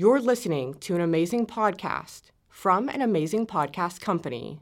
You're listening to an amazing podcast from an amazing podcast company.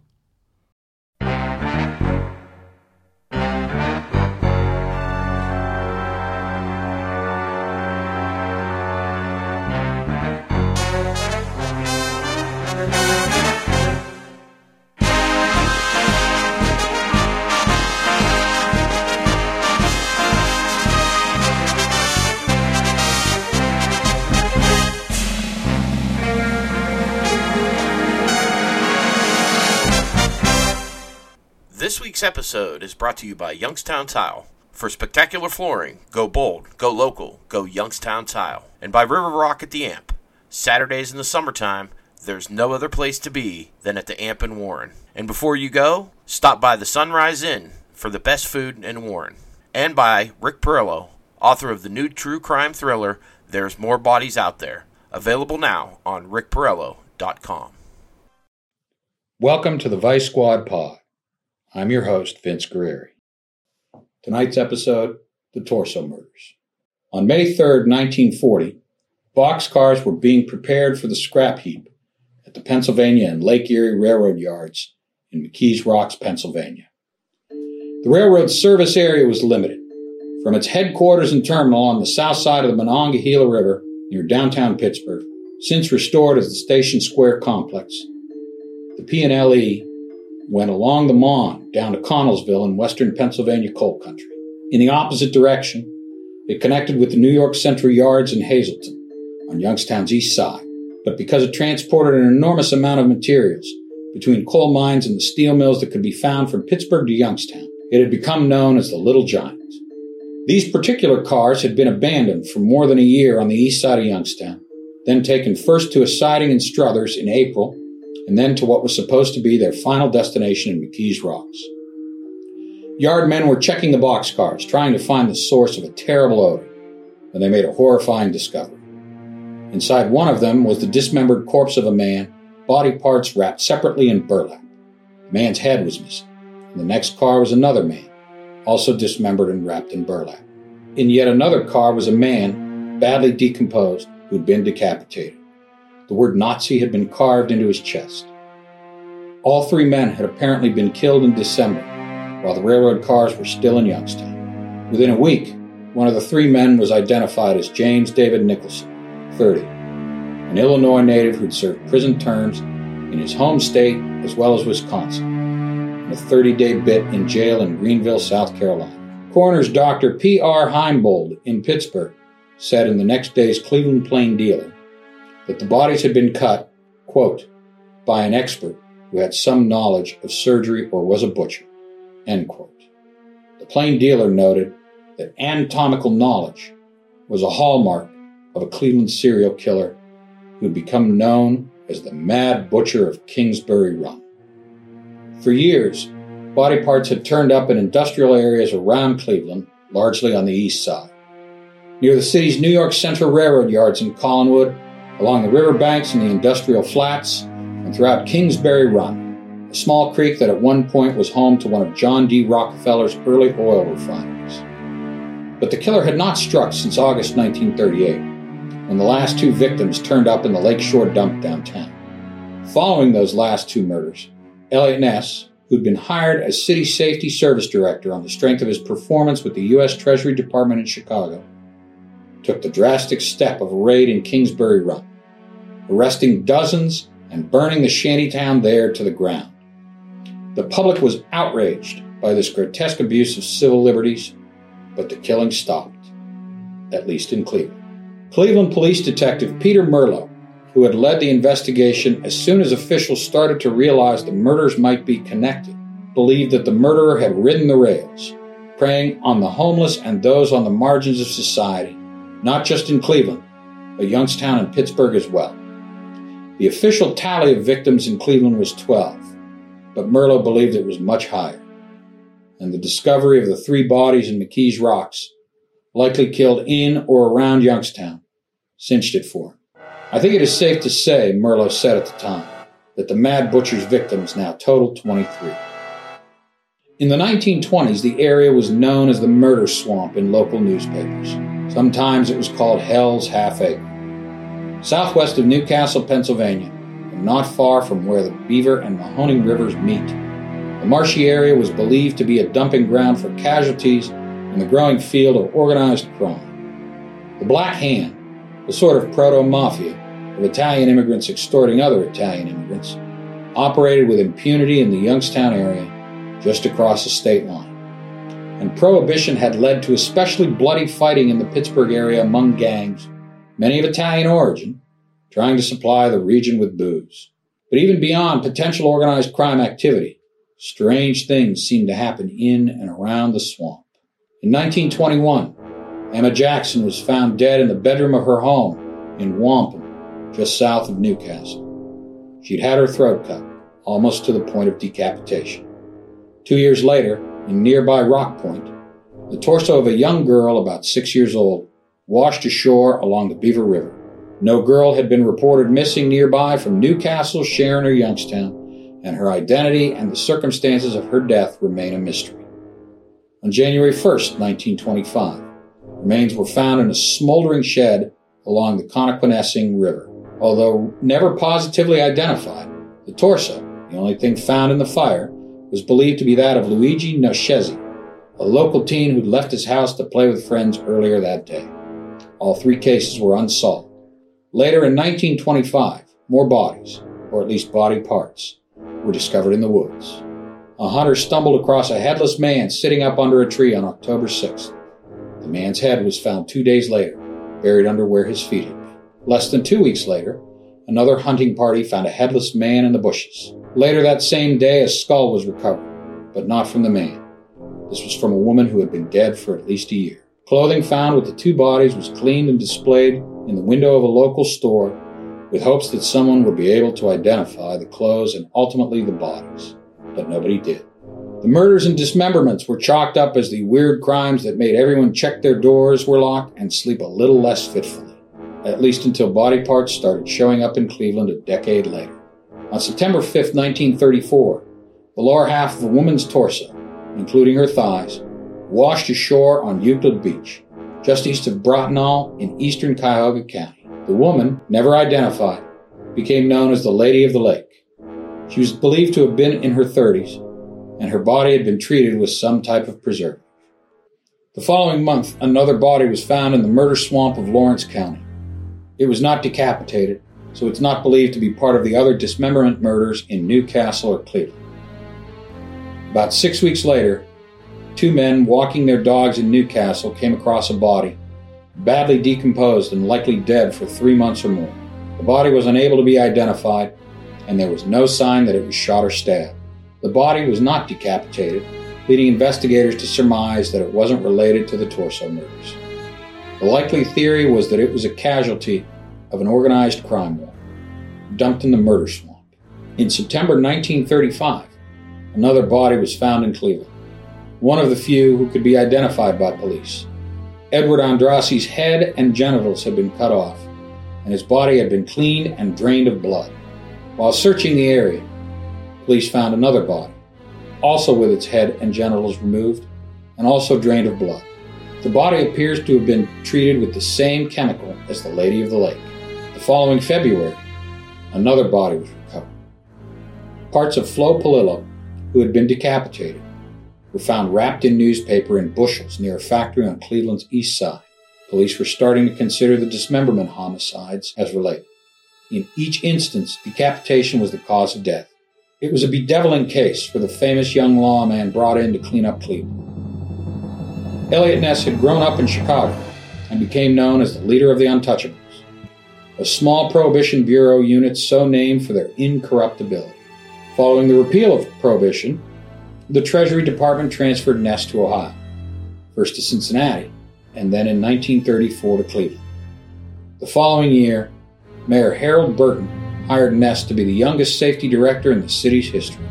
Week's episode is brought to you by Youngstown Tile. For spectacular flooring, go bold, go local, go Youngstown Tile. And by River Rock at the Amp. Saturdays in the summertime, there's no other place to be than at the Amp in Warren. And before you go, stop by the Sunrise Inn for the best food in Warren. And by Rick Perillo, author of the new true crime thriller, There's More Bodies Out There. Available now on rickperillo.com. Welcome to the Vice Squad Pod. I'm your host, Vince Guerrieri. Tonight's episode The Torso Murders. On May 3, 1940, boxcars were being prepared for the scrap heap at the Pennsylvania and Lake Erie Railroad yards in McKees Rocks, Pennsylvania. The railroad's service area was limited. From its headquarters and terminal on the south side of the Monongahela River near downtown Pittsburgh, since restored as the Station Square complex, the P&LE went along the Mon down to Connellsville in western Pennsylvania coal country. In the opposite direction, it connected with the New York Central Yards in Hazleton on Youngstown's east side. But because it transported an enormous amount of materials between coal mines and the steel mills that could be found from Pittsburgh to Youngstown, it had become known as the Little Giants. These particular cars had been abandoned for more than a year on the east side of Youngstown, then taken first to a siding in Struthers in April and then to what was supposed to be their final destination in McKees Rocks. Yard men were checking the boxcars, trying to find the source of a terrible odor, when they made a horrifying discovery. Inside one of them was the dismembered corpse of a man, body parts wrapped separately in burlap. The man's head was missing. In the next car was another man, also dismembered and wrapped in burlap. In yet another car was a man, badly decomposed, who'd been decapitated. The word Nazi had been carved into his chest. All three men had apparently been killed in December, while the railroad cars were still in Youngstown. Within a week, one of the three men was identified as James David Nicholson, 30, an Illinois native who'd served prison terms in his home state as well as Wisconsin, a 30 day bit in jail in Greenville, South Carolina. Coroner's Dr. P.R. Heimbold in Pittsburgh said in the next day's Cleveland Plain Dealer that the bodies had been cut, quote, by an expert who had some knowledge of surgery or was a butcher, end quote. The plain dealer noted that anatomical knowledge was a hallmark of a Cleveland serial killer who had become known as the Mad Butcher of Kingsbury Run. For years, body parts had turned up in industrial areas around Cleveland, largely on the east side. Near the city's New York Central Railroad yards in Collinwood along the riverbanks and the industrial flats, and throughout Kingsbury Run, a small creek that at one point was home to one of John D. Rockefeller's early oil refineries. But the killer had not struck since August 1938, when the last two victims turned up in the Lakeshore dump downtown. Following those last two murders, Eliot Ness, who'd been hired as City Safety Service Director on the strength of his performance with the U.S. Treasury Department in Chicago, took the drastic step of a raid in Kingsbury Run, arresting dozens and burning the shantytown there to the ground. The public was outraged by this grotesque abuse of civil liberties, but the killing stopped, at least in Cleveland. Cleveland police detective Peter Merlo, who had led the investigation as soon as officials started to realize the murders might be connected, believed that the murderer had ridden the rails, preying on the homeless and those on the margins of society not just in Cleveland, but Youngstown and Pittsburgh as well. The official tally of victims in Cleveland was 12, but Merlo believed it was much higher. And the discovery of the three bodies in McKees Rocks, likely killed in or around Youngstown, cinched it for him. I think it is safe to say, Merlo said at the time, that the Mad Butcher's victims now total 23. In the 1920s, the area was known as the Murder Swamp in local newspapers. Sometimes it was called Hell's Half Acre. southwest of New Castle, Pennsylvania, and not far from where the Beaver and Mahoning rivers meet. The marshy area was believed to be a dumping ground for casualties in the growing field of organized crime. The Black Hand, a sort of proto mafia of Italian immigrants extorting other Italian immigrants, operated with impunity in the Youngstown area just across the state line. And prohibition had led to especially bloody fighting in the Pittsburgh area among gangs, many of Italian origin, trying to supply the region with booze. But even beyond potential organized crime activity, strange things seemed to happen in and around the swamp. In 1921, Emma Jackson was found dead in the bedroom of her home in Wampum, just south of New Castle. She'd had her throat cut, almost to the point of decapitation. Two years later, in nearby Rock Point, the torso of a young girl about six years old washed ashore along the Beaver River. No girl had been reported missing nearby from New Castle, Sharon, or Youngstown, and her identity and the circumstances of her death remain a mystery. On January 1, 1925, remains were found in a smoldering shed along the Connoquenessing River. Although never positively identified, the torso, the only thing found in the fire, was believed to be that of Luigi Noscesi, a local teen who'd left his house to play with friends earlier that day. All three cases were unsolved. Later in 1925, more bodies, or at least body parts, were discovered in the woods. A hunter stumbled across a headless man sitting up under a tree on October 6th. The man's head was found two days later, buried under where his feet had been. Less than two weeks later, another hunting party found a headless man in the bushes. Later that same day, a skull was recovered, but not from the man. This was from a woman who had been dead for at least a year. Clothing found with the two bodies was cleaned and displayed in the window of a local store with hopes that someone would be able to identify the clothes and ultimately the bodies. But nobody did. The murders and dismemberments were chalked up as the weird crimes that made everyone check their doors were locked and sleep a little less fitfully, at least until body parts started showing up in Cleveland a decade later. On September 5, 1934, the lower half of a woman's torso, including her thighs, washed ashore on Euclid Beach, just east of Bratenahl in eastern Cuyahoga County. The woman, never identified, became known as the Lady of the Lake. She was believed to have been in her 30s, and her body had been treated with some type of preservative. The following month, another body was found in the murder swamp of Lawrence County. It was not decapitated, so it's not believed to be part of the other dismemberment murders in New Castle or Cleveland. About six weeks later, two men walking their dogs in New Castle came across a body, badly decomposed and likely dead for three months or more. The body was unable to be identified, and there was no sign that it was shot or stabbed. The body was not decapitated, leading investigators to surmise that it wasn't related to the torso murders. The likely theory was that it was a casualty of an organized crime war, dumped in the murder swamp. In September 1935, another body was found in Cleveland one of the few who could be identified by police. Edward Andrassy's head and genitals had been cut off, and his body had been cleaned and drained of blood. While searching the area, police found another body, also with its head and genitals removed, and also drained of blood. The body appears to have been treated with the same chemical as the Lady of the Lake. The following February, another body was recovered. Parts of Flo Polillo, who had been decapitated, were found wrapped in newspaper in bushels near a factory on Cleveland's east side. Police were starting to consider the dismemberment homicides as related. In each instance, decapitation was the cause of death. It was a bedeviling case for the famous young lawman brought in to clean up Cleveland. Eliot Ness had grown up in Chicago and became known as the leader of the Untouchables, a small Prohibition Bureau unit so named for their incorruptibility. Following the repeal of Prohibition, the Treasury Department transferred Ness to Ohio, first to Cincinnati, and then in 1934 to Cleveland. The following year, Mayor Harold Burton hired Ness to be the youngest safety director in the city's history.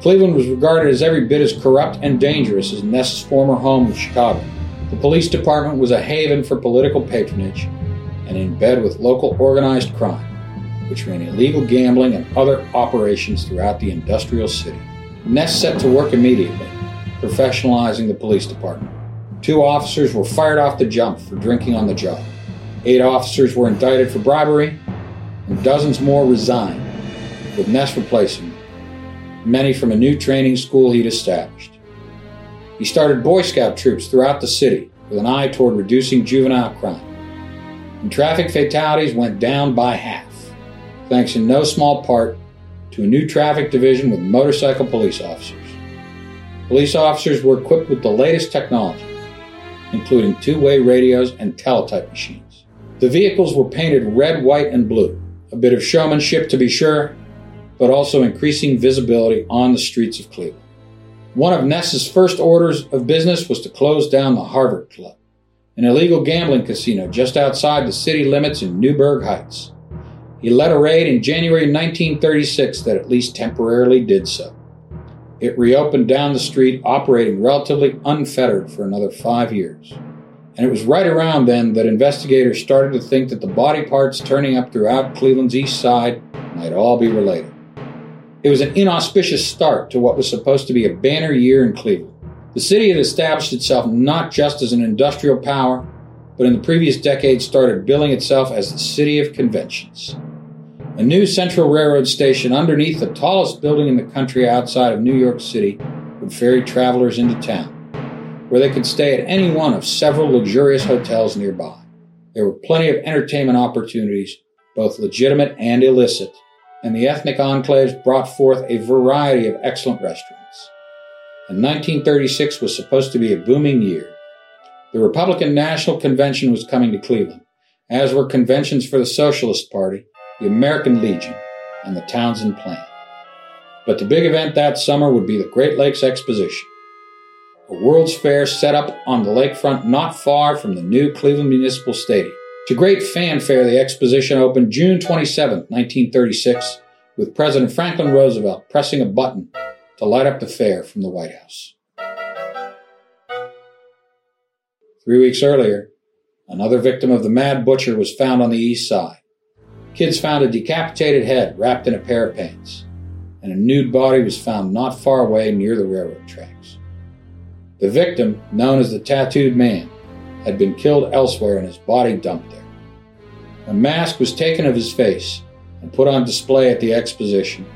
Cleveland was regarded as every bit as corrupt and dangerous as Ness's former home of Chicago. The police department was a haven for political patronage and in bed with local organized crime, which ran illegal gambling and other operations throughout the industrial city. Ness set to work immediately, professionalizing the police department. Two officers were fired off the jump for drinking on the job. Eight officers were indicted for bribery, and dozens more resigned, with Ness replacing them, many from a new training school he'd established. He started Boy Scout troops throughout the city with an eye toward reducing juvenile crime. And traffic fatalities went down by half, thanks in no small part to a new traffic division with motorcycle police officers. Police officers were equipped with the latest technology, including two way radios and teletype machines. The vehicles were painted red, white, and blue, a bit of showmanship to be sure, but also increasing visibility on the streets of Cleveland. One of Ness's first orders of business was to close down the Harvard Club, an illegal gambling casino just outside the city limits in Newburgh Heights. He led a raid in January 1936 that at least temporarily did so. It reopened down the street, operating relatively unfettered for another five years. And it was right around then that investigators started to think that the body parts turning up throughout Cleveland's east side might all be related. It was an inauspicious start to what was supposed to be a banner year in Cleveland. The city had established itself not just as an industrial power, but in the previous decade started billing itself as the city of conventions. A new Central Railroad station underneath the tallest building in the country outside of New York City would ferry travelers into town, where they could stay at any one of several luxurious hotels nearby. There were plenty of entertainment opportunities, both legitimate and illicit, and the ethnic enclaves brought forth a variety of excellent restaurants. And 1936 was supposed to be a booming year. The Republican National Convention was coming to Cleveland, as were conventions for the Socialist Party, the American Legion, and the Townsend Plan. But the big event that summer would be the Great Lakes Exposition, a World's Fair set up on the lakefront not far from the new Cleveland Municipal Stadium. To great fanfare, the exposition opened June 27, 1936, with President Franklin Roosevelt pressing a button to light up the fair from the White House. Three weeks earlier, another victim of the Mad Butcher was found on the east side. Kids found a decapitated head wrapped in a pair of pants, and a nude body was found not far away near the railroad tracks. The victim, known as the Tattooed Man, had been killed elsewhere and his body dumped there. A mask was taken of his face and put on display at the exposition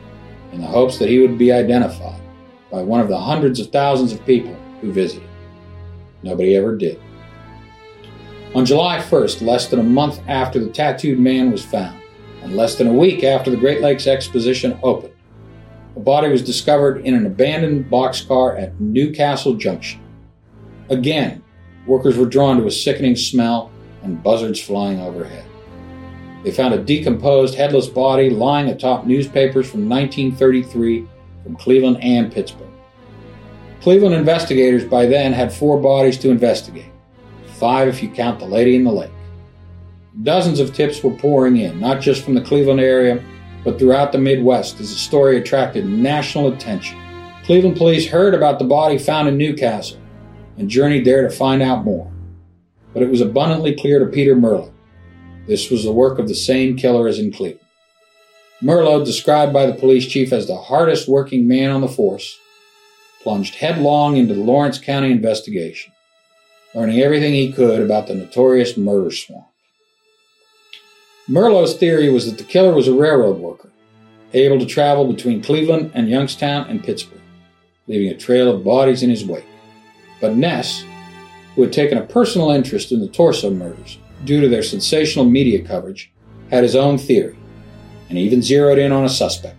in the hopes that he would be identified by one of the hundreds of thousands of people who visited. Nobody ever did. On July 1st, less than a month after the tattooed man was found, and less than a week after the Great Lakes Exposition opened, a body was discovered in an abandoned boxcar at New Castle Junction. Again, workers were drawn to a sickening smell and buzzards flying overhead. They found a decomposed, headless body lying atop newspapers from 1933 from Cleveland and Pittsburgh. Cleveland investigators by then had four bodies to investigate, five if you count the lady in the lake. Dozens of tips were pouring in, not just from the Cleveland area, but throughout the Midwest as the story attracted national attention. Cleveland police heard about the body found in New Castle and journeyed there to find out more. But it was abundantly clear to Peter Merlo this was the work of the same killer as in Cleveland. Merlo, described by the police chief as the hardest working man on the force, plunged headlong into the Lawrence County investigation, learning everything he could about the notorious murder swamp. Merlo's theory was that the killer was a railroad worker, able to travel between Cleveland and Youngstown and Pittsburgh, leaving a trail of bodies in his wake. But Ness, who had taken a personal interest in the Torso murders, due to their sensational media coverage, had his own theory and even zeroed in on a suspect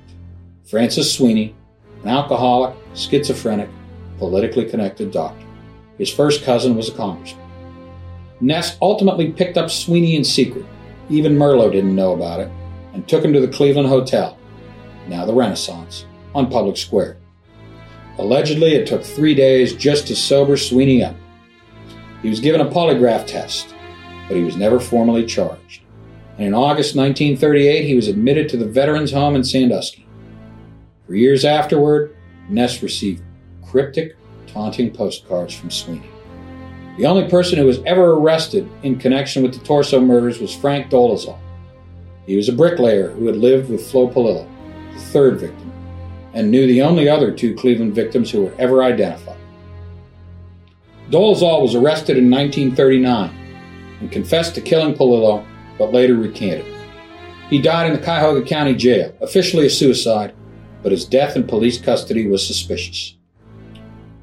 Francis Sweeney, an alcoholic, schizophrenic, politically connected doctor. His first cousin was a congressman. Ness ultimately picked up Sweeney in secret. Even Merlo didn't know about it, and took him to the Cleveland Hotel, now the Renaissance, on Public Square. Allegedly, it took three days just to sober Sweeney up. He was given a polygraph test, but he was never formally charged. And in August 1938, he was admitted to the Veterans Home in Sandusky. For years afterward, Ness received cryptic, taunting postcards from Sweeney. The only person who was ever arrested in connection with the Torso murders was Frank Dolezal. He was a bricklayer who had lived with Flo Polillo, the third victim, and knew the only other two Cleveland victims who were ever identified. Dolezal was arrested in 1939 and confessed to killing Polillo, but later recanted. He died in the Cuyahoga County Jail, officially a suicide, but his death in police custody was suspicious.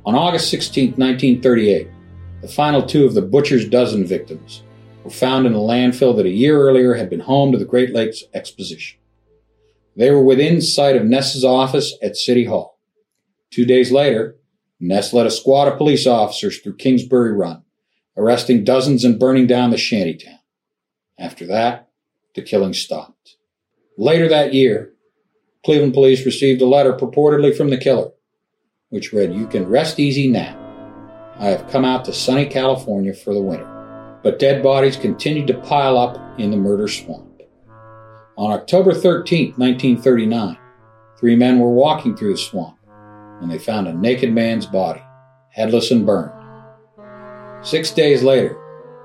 On August 16, 1938, the final two of the Butcher's Dozen victims were found in a landfill that a year earlier had been home to the Great Lakes Exposition. They were within sight of Ness's office at City Hall. Two days later, Ness led a squad of police officers through Kingsbury Run, arresting dozens and burning down the shantytown. After that, the killing stopped. Later that year, Cleveland police received a letter purportedly from the killer, which read, You can rest easy now. I have come out to sunny California for the winter. But dead bodies continued to pile up in the murder swamp. On October 13, 1939, three men were walking through the swamp when they found a naked man's body, headless and burned. Six days later,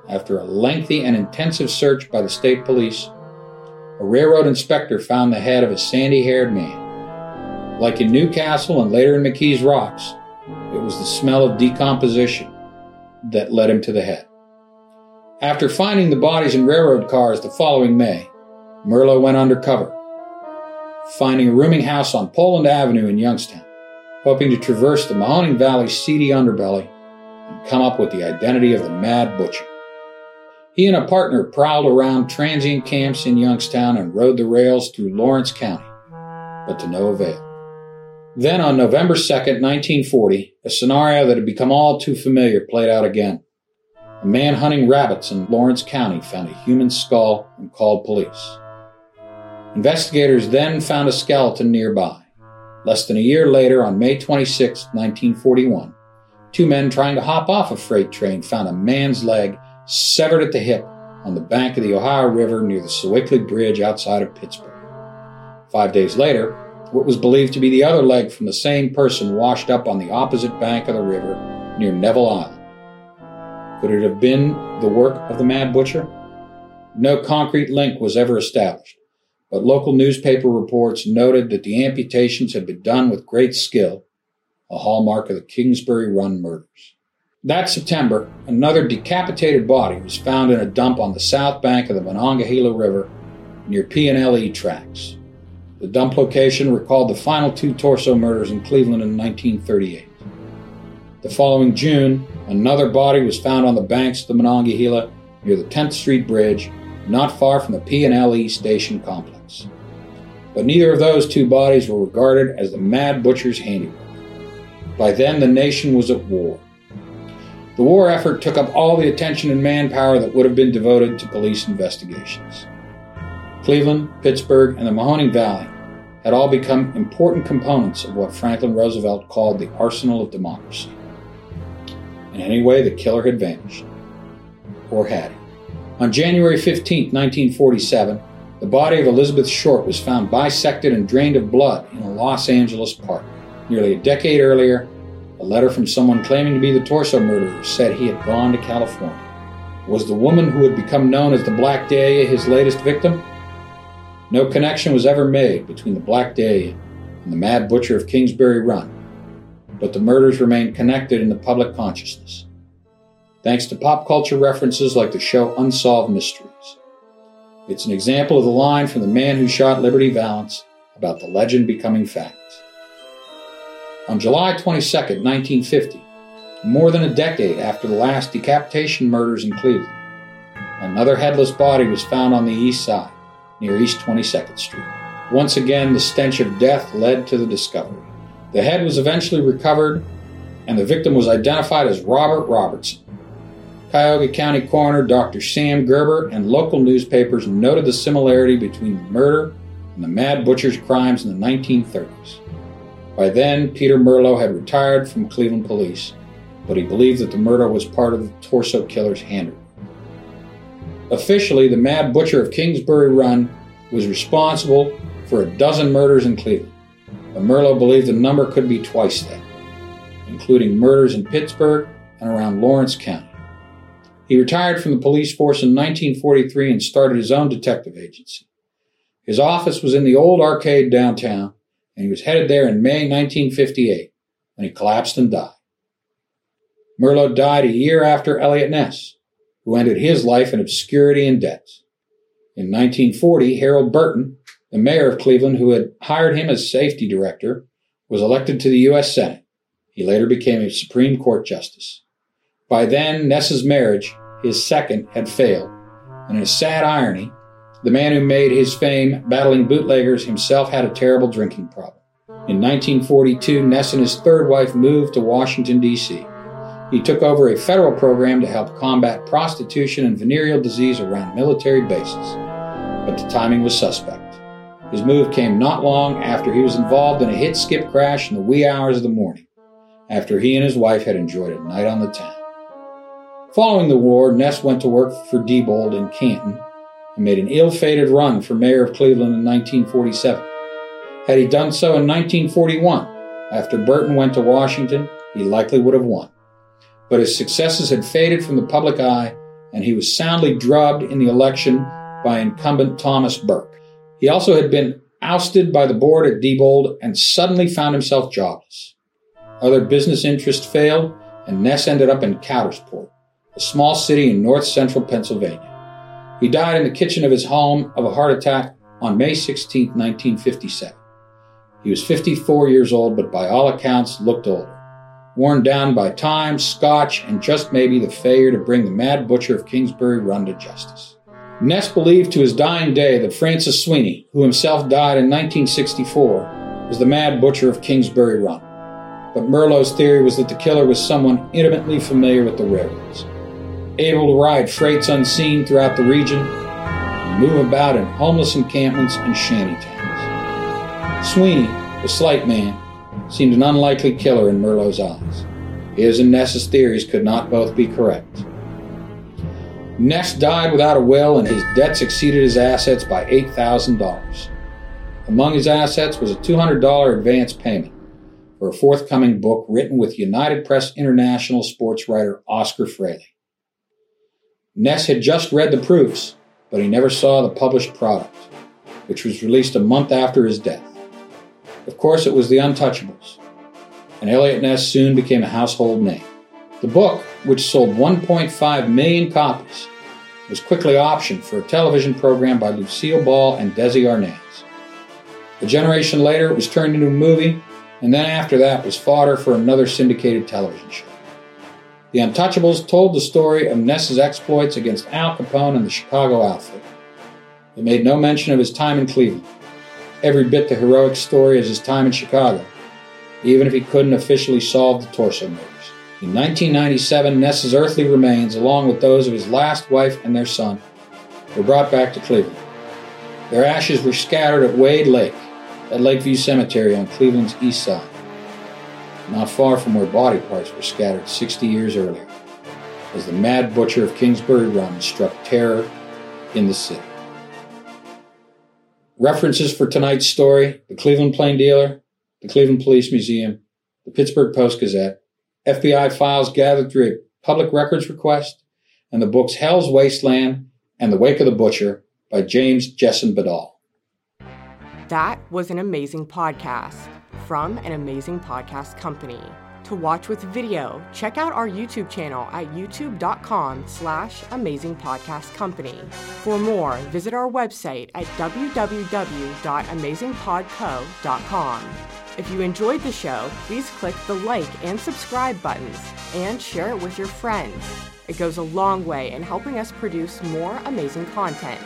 after a lengthy and intensive search by the state police, a railroad inspector found the head of a sandy haired man. Like in New Castle and later in McKees Rocks, it was the smell of decomposition that led him to the head. After finding the bodies in railroad cars the following May, Merlo went undercover, finding a rooming house on Poland Avenue in Youngstown, hoping to traverse the Mahoning Valley's seedy underbelly and come up with the identity of the Mad Butcher. He and a partner prowled around transient camps in Youngstown and rode the rails through Lawrence County, but to no avail. Then on November 2nd, 1940, a scenario that had become all too familiar played out again. A man hunting rabbits in Lawrence County found a human skull and called police. Investigators then found a skeleton nearby. Less than a year later, on May 26, 1941, two men trying to hop off a freight train found a man's leg severed at the hip on the bank of the Ohio River near the Sewickley Bridge outside of Pittsburgh. Five days later, what was believed to be the other leg from the same person washed up on the opposite bank of the river near Neville Island. Could it have been the work of the Mad Butcher? No concrete link was ever established, but local newspaper reports noted that the amputations had been done with great skill, a hallmark of the Kingsbury Run murders. That September, another decapitated body was found in a dump on the south bank of the Monongahela River near P&LE tracks. The dump location recalled the final two torso murders in Cleveland in 1938. The following June, another body was found on the banks of the Monongahela near the 10th Street Bridge, not far from the P&LE station complex. But neither of those two bodies were regarded as the Mad Butcher's handiwork. By then, the nation was at war. The war effort took up all the attention and manpower that would have been devoted to police investigations. Cleveland, Pittsburgh, and the Mahoning Valley had all become important components of what Franklin Roosevelt called the arsenal of democracy. In any way, the killer had vanished. Or had he? On January 15, 1947, the body of Elizabeth Short was found bisected and drained of blood in a Los Angeles park. Nearly a decade earlier, a letter from someone claiming to be the torso murderer said he had gone to California. Was the woman who had become known as the Black Dahlia his latest victim? No connection was ever made between the Black Dahlia and the Mad Butcher of Kingsbury Run, but the murders remain connected in the public consciousness, thanks to pop culture references like the show Unsolved Mysteries. It's an example of the line from the man who shot Liberty Valance about the legend becoming fact. On July 22, 1950, more than a decade after the last decapitation murders in Cleveland, another headless body was found on the east side, near East 22nd Street. Once again, the stench of death led to the discovery. The head was eventually recovered, and the victim was identified as Robert Robertson. Cuyahoga County Coroner Dr. Sam Gerber and local newspapers noted the similarity between the murder and the Mad Butcher's crimes in the 1930s. By then, Peter Merlo had retired from Cleveland police, but he believed that the murder was part of the torso killer's handiwork. Officially, the Mad Butcher of Kingsbury Run was responsible for a dozen murders in Cleveland but Merlo believed the number could be twice that, including murders in Pittsburgh and around Lawrence County. He retired from the police force in 1943 and started his own detective agency. His office was in the old arcade downtown, and he was headed there in May 1958 when he collapsed and died. Merlo died a year after Eliot Ness, who ended his life in obscurity and debt. In 1940, Harold Burton, the mayor of Cleveland who had hired him as safety director, was elected to the U.S. Senate. He later became a Supreme Court justice. By then, Ness's marriage, his second, had failed, and in a sad irony, the man who made his fame battling bootleggers himself had a terrible drinking problem. In 1942, Ness and his third wife moved to Washington, D.C. He took over a federal program to help combat prostitution and venereal disease around military bases, but the timing was suspect. His move came not long after he was involved in a hit skip crash in the wee hours of the morning, after he and his wife had enjoyed a night on the town. Following the war, Ness went to work for Diebold in Canton and made an ill fated run for mayor of Cleveland in 1947. Had he done so in 1941, after Burton went to Washington, he likely would have won. But his successes had faded from the public eye, and he was soundly drubbed in the election by incumbent Thomas Burke. He also had been ousted by the board at Diebold and suddenly found himself jobless. Other business interests failed, and Ness ended up in Coudersport a small city in north central Pennsylvania. He died in the kitchen of his home of a heart attack on May 16, 1957. He was 54 years old, but by all accounts looked older. Worn down by time, scotch, and just maybe the failure to bring the mad butcher of Kingsbury Run to justice. Ness believed to his dying day that Francis Sweeney, who himself died in 1964, was the mad butcher of Kingsbury Run. But Merlo's theory was that the killer was someone intimately familiar with the railroads able to ride freights unseen throughout the region, and move about in homeless encampments and shantytowns. Sweeney, the slight man, seemed an unlikely killer in Merlo's eyes. His and Ness's theories could not both be correct. Ness died without a will, and his debts exceeded his assets by $8,000. Among his assets was a $200 advance payment for a forthcoming book written with United Press International sports writer Oscar Fraley. Ness had just read the proofs, but he never saw the published product, which was released a month after his death. Of course, it was The Untouchables, and Eliot Ness soon became a household name. The book, which sold 1.5 million copies, was quickly optioned for a television program by Lucille Ball and Desi Arnaz. A generation later, it was turned into a movie, and then after that was fodder for another syndicated television show. The Untouchables told the story of Ness's exploits against Al Capone and the Chicago Outfit. They made no mention of his time in Cleveland, every bit the heroic story is his time in Chicago, even if he couldn't officially solve the torso murders. In 1997, Ness's earthly remains, along with those of his last wife and their son, were brought back to Cleveland. Their ashes were scattered at Wade Lake, at Lakeview Cemetery on Cleveland's east side not far from where body parts were scattered 60 years earlier, as the mad butcher of Kingsbury Run struck terror in the city. References for tonight's story the Cleveland Plain Dealer, the Cleveland Police Museum, the Pittsburgh Post Gazette, FBI files gathered through a public records request, and the books Hell's Wasteland and The Wake of the Butcher by James Jessen Badal. That was an amazing podcast from an amazing podcast company. To watch with video, check out our YouTube channel at youtube.com slash amazingpodcastcompany. For more, visit our website at www.amazingpodco.com. If you enjoyed the show, please click the like and subscribe buttons and share it with your friends. It goes a long way in helping us produce more amazing content.